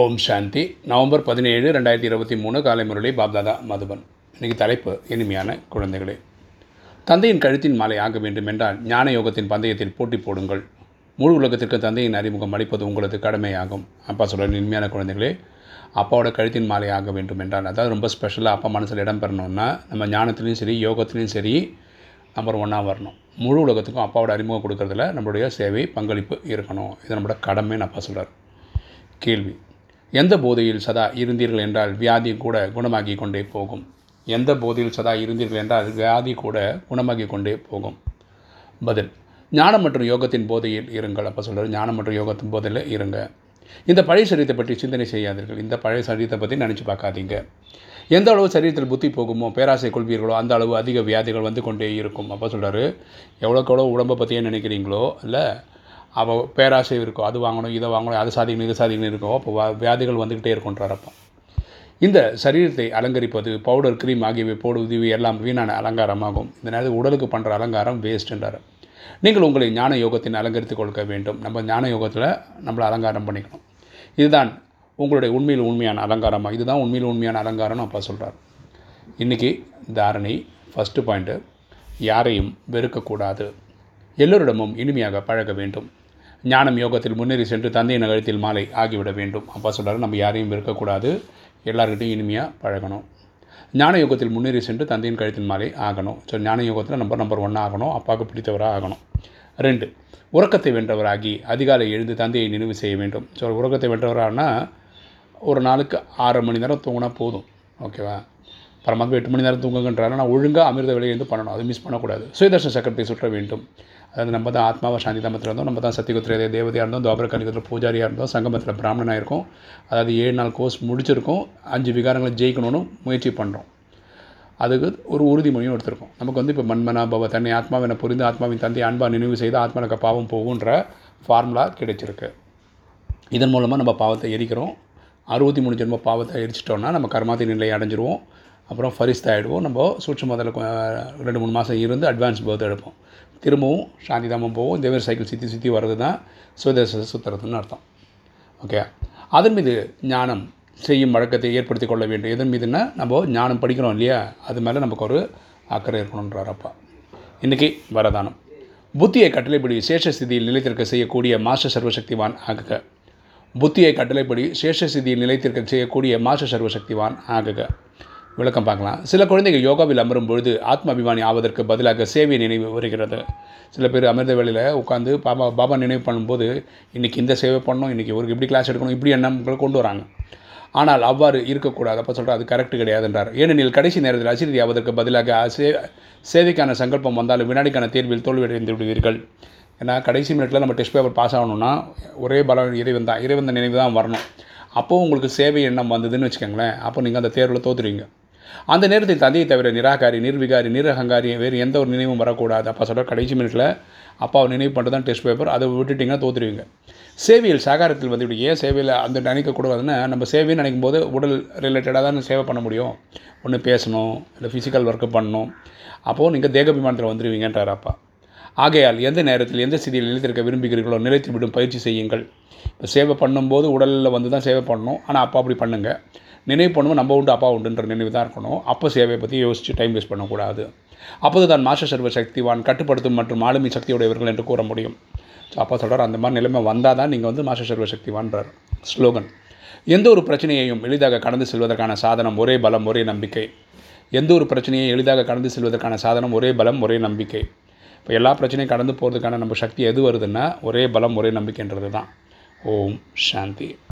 ஓம் சாந்தி. November பதினேழு ரெண்டாயிரத்தி இருபத்தி மூணு காலை முரளி பாப்தாதா மதுபன். இன்றைக்கி தலைப்பு இனிமையான குழந்தைகளே. தந்தையின் கழுத்தின் மாலை ஆக வேண்டும் என்றால் ஞான யோகத்தின் பந்தயத்தில் போட்டி போடுங்கள். முழு உலகத்திற்கு தந்தையின் அறிமுகம் அளிப்பது உங்களது கடமையாகும். அப்பா சொல்கிற இனிமையான குழந்தைகளே அப்பாவோட கழுத்தின் மாலை ஆக வேண்டும் என்றால் அதாவது ரொம்ப ஸ்பெஷலாக அப்பா மனசில் இடம் பெறணும்னா நம்ம ஞானத்துலேயும் சரி யோகத்துலேயும் சரி நம்பர் ஒன்னாக வரணும். முழு உலகத்துக்கும் அப்பாவோட அறிமுகம் கொடுக்கறதுல நம்மளுடைய சேவை பங்களிப்பு இருக்கணும். இது நம்மளோட கடமைன்னு அப்பா சொல்கிறார் கேள்வி எந்த போதையில் சதா இருந்தீர்கள் என்றால் வியாதி கூட குணமாகி கொண்டே போகும். எந்த போதையில் சதா இருந்தீர்கள் என்றால் வியாதி கூட குணமாகி கொண்டே போகும். பதில் ஞானம் மற்றும் யோகத்தின் போதையில் இருங்கள். அப்போ சொல்கிறார் ஞானம் மற்றும் யோகத்தின் போதையில் இருங்க. இந்த பழைய சரீரத்தை பற்றி சிந்தனை செய்யாதீர்கள். இந்த பழைய சரீரத்தை பற்றி நினச்சி பார்க்காதீங்க. எந்த அளவு சரீரத்தில் புத்தி போகுமோ பேராசை கொள்வீர்களோ அந்த அளவு அதிக வியாதிகள் வந்து கொண்டே இருக்கும். அப்போ சொல்கிறார் எவ்வளோக்கு எவ்வளோ உடம்பை பற்றியே நினைக்கிறீங்களோ இல்லை அவள் பேராசை இருக்கும் அது வாங்கணும் இதை வாங்கணும் அது சாதிக்கணும் இது சாதிக்கணும் இருக்கும் அப்போ வா- வியாதிகள் வந்துக்கிட்டே இருக்குன்றார் அப்போ. இந்த சரீரத்தை அலங்கரிப்பது பவுடர் க்ரீம் ஆகியவை போடுவது இவை எல்லாம் வீணான அலங்காரமாகும். இந்த நேரத்தில் உடலுக்கு பண்ணுற அலங்காரம் வேஸ்ட்டுன்றார் நீங்கள் உங்களை ஞான யோகத்தின் அலங்கரித்துக் கொடுக்க வேண்டும். நம்ம ஞான யோகத்தில் நம்மளை அலங்காரம் பண்ணிக்கணும். இதுதான் உங்களுடைய உண்மையில் உண்மையான அலங்காரமாக இதுதான் உண்மையில் உண்மையான அலங்காரம்னு அப்பா சொல்கிறார் இன்றைக்கி தாரணை ஃபஸ்ட்டு பாயிண்ட்டு யாரையும் வெறுக்கக்கூடாது. எல்லோரிடமும் இனிமையாக பழக வேண்டும். ஞானம் யோகத்தில் முன்னேறி சென்று தந்தையின் கழுத்தில் மாலை ஆகிவிட வேண்டும். அப்பா சொல்கிறார் நம்ம யாரையும் இருக்கக்கூடாது எல்லாருக்கிட்டையும் இனிமையாக பழகணும். ஞான யோகத்தில் முன்னேறி சென்று தந்தையின் கழுத்தின் மாலை ஆகணும். ஸோ ஞான யோகத்தில் நம்பர் நம்பர் ஒன் ஆகணும். அப்பாவுக்கு பிடித்தவராக ஆகணும். ரெண்டு உறக்கத்தை வென்றவராகி அதிகாலை எழுந்து தந்தையை நினைவு செய்ய வேண்டும். ஸோ உறக்கத்தை வென்றவராகனா ஒரு நாளுக்கு ஆறு மணி நேரம் தூங்கினா போதும். ஓகேவா பரமாத்மா எட்டு மணி நேரம் தூங்குங்கன்றாலும் நான் ஒழுங்காக அமிர்த வேலையை வந்து பண்ணணும். அது மிஸ் பண்ணக்கூடாது. சுயதர்ஷன சக்கரத்தை சுற்ற வேண்டும். அது நம்ம தான் ஆத்மாவை சாந்தி தாமத்தில் இருந்தோம் நம்ம தான் சத்தியகுத்திர தேவதையாக இருந்தோம் துவாபர பூஜாரியாக இருந்தோம் சங்கமத்தில் பிராமணனாக இருக்கும். அதாவது ஏழு நாள் கோர்ஸ் முடிச்சிருக்கோம் அஞ்சு விகாரங்களை ஜெயிக்கணும்னு முயற்சி பண்ணுறோம் அதுக்கு ஒரு உறுதிமொழியும் எடுத்திருக்கோம். நமக்கு வந்து இப்போ மண்மனா பவ தன்னை ஆத்மாவினை புரிந்து ஆத்மாவின் தந்தை அன்பா நினைவு செய்து ஆத்மாவுக்கு பாவம் போகுன்ற ஃபார்முலா கிடைச்சிருக்கு. இதன் மூலமாக நம்ம பாவத்தை எரிக்கிறோம். அறுபத்தி மூணு ஜென்ம பாவத்தை எரிச்சிட்டோம்னா நம்ம கர்மாதி நிலையை அடைஞ்சிருவோம். அப்புறம் ஃபரிஸ்த் ஆகிடுவோம் நம்ம சூட்சம் முதல்ல ரெண்டு மூணு மாதம் இருந்து அட்வான்ஸ் பர்த் எடுப்போம். திரும்பவும் சாந்திதாமம் போவோம். இதேமாதிரி சைக்கிள் சுற்றி சுற்றி வர்றது தான் சுதேச சுற்றுறதுன்னு அர்த்தம். ஓகே அதன் மீது ஞானம் செய்யும் வழக்கத்தை ஏற்படுத்தி கொள்ள வேண்டும். எதன் மீதுன்னா நம்ம ஞானம் படிக்கிறோம் இல்லையா? அது மேலே நமக்கு ஒரு அக்கறை இருக்கணுன்றார் அப்பா. இன்றைக்கி வரதானம். புத்தியை கட்டளைப்படி சேஷ ஸ்திதியில் நிலைத்திருக்க செய்யக்கூடிய மாஸ்டர் சர்வசக்திவான் ஆகுக. புத்தியை கட்டளைப்படி சேஷ ஸ்திதியில் நிலைத்திருக்க செய்யக்கூடிய மாஸ்டர் சர்வசக்திவான் ஆகுக. விளக்கம் பார்க்கலாம். சில குழந்தைகள் யோகாவில் அமரும் பொழுது ஆத்ம அபிமானி ஆவதற்கு பதிலாக சேவை நினைவு வருகிறது. சில பேர் அமிர்த வேளையில் உட்காந்து பாபா பாபா நினைவு பண்ணும்போது இன்றைக்கி இந்த சேவை பண்ணணும் இன்றைக்கி ஒரு இப்படி கிளாஸ் எடுக்கணும் இப்படி எண்ணங்களை கொண்டு வராங்க. ஆனால் அவ்வாறு இருக்கக்கூடாது. அப்போ சொல்கிறார் அது கரெக்ட் கிடையாதுன்றார். ஏனெனில் கடைசி நேரத்தில் அசிரதி ஆவதற்கு பதிலாக சே சேவைக்கான சங்கல்பம் வந்தாலும் வினாடிக்கான தேர்வில் தோல்வியடைந்து விடுவீர்கள் ஏன்னா கடைசி மினிட்டில் நம்ம டெஸ்ட் பேப்பர் பாஸ் ஆகணும்னா ஒரே பலம் இறைவன் தான். இறைவன் நினைவு தான் வரணும். அப்போது உங்களுக்கு சேவை எண்ணம் வந்ததுன்னு வச்சுக்கோங்களேன். அப்போ நீங்கள் அந்த தேர்வில் தோற்றுருவீங்க அந்த நேரத்தில் தந்தையை தவிர நிராகாரி நிர்விகாரி நிரகங்காரி வேறு எந்த ஒரு நினைவும் வரக்கூடாது. அப்பா சொல்கிற கடைசி மினிட்ல அப்பாவை நினைவு பண்ணுறது தான் டெஸ்ட் பேப்பர் அதை விட்டுட்டிங்கன்னா தோத்துருவீங்க. சேவையில் சாகாரத்தில் வந்து இப்படி ஏன் சேவையில் அந்த நினைக்கக்கூடாதுன்னா நம்ம சேவைன்னு நினைக்கும் போது உடல் ரிலேட்டடாக தான் சேவை பண்ண முடியும். ஒன்று பேசணும் இல்லை ஃபிசிக்கல் ஒர்க்கு பண்ணணும். அப்போது நீங்கள் தேகபிமானத்தில் வந்துடுவீங்கன்றார் அப்பா. ஆகையால் எந்த நேரத்தில் எந்த ஸ்திதியில் நிலைத்திருக்க விரும்புகிறீர்களோ நிலைத்து விடும் பயிற்சி செய்யுங்கள். இப்போ சேவை பண்ணும்போது உடலில் வந்து தான் சேவை பண்ணணும். ஆனால் அப்பா அப்படி பண்ணுங்கள் நினைவு பண்ணுவோம் நம்ம உண்டு அப்பா உண்டுன்ற நினைவு தான் இருக்கணும். அப்போ சேவையை பற்றி யோசித்து டைம் வேஸ்ட் பண்ணக்கூடாது. அப்போது தான் மாஸ்டர் சர்வ சக்திவான் கட்டுப்படுத்தும் மற்றும் ஆளுமை சக்தியுடையவர்கள் என்று கூற முடியும். ஸோ அப்பா சொல்கிறார் அந்த மாதிரி நிலைமை வந்தால் தான் நீங்கள் வந்து மாஸ்டர் சர்வ சக்திவான்றார். ஸ்லோகன். எந்த ஒரு பிரச்சனையையும் எளிதாக கடந்து செல்வதற்கான சாதனம் ஒரே பலம் ஒரே நம்பிக்கை. எந்த ஒரு பிரச்சனையை எளிதாக கடந்து செல்வதற்கான சாதனம் ஒரே பலம் ஒரே நம்பிக்கை. இப்போ எல்லா பிரச்சனையும் கடந்து போகிறதுக்கான நம்ம சக்தி எது வருதுன்னா ஒரே பலம் ஒரே நம்பிக்கைன்றது தான். ஓம் சாந்தி.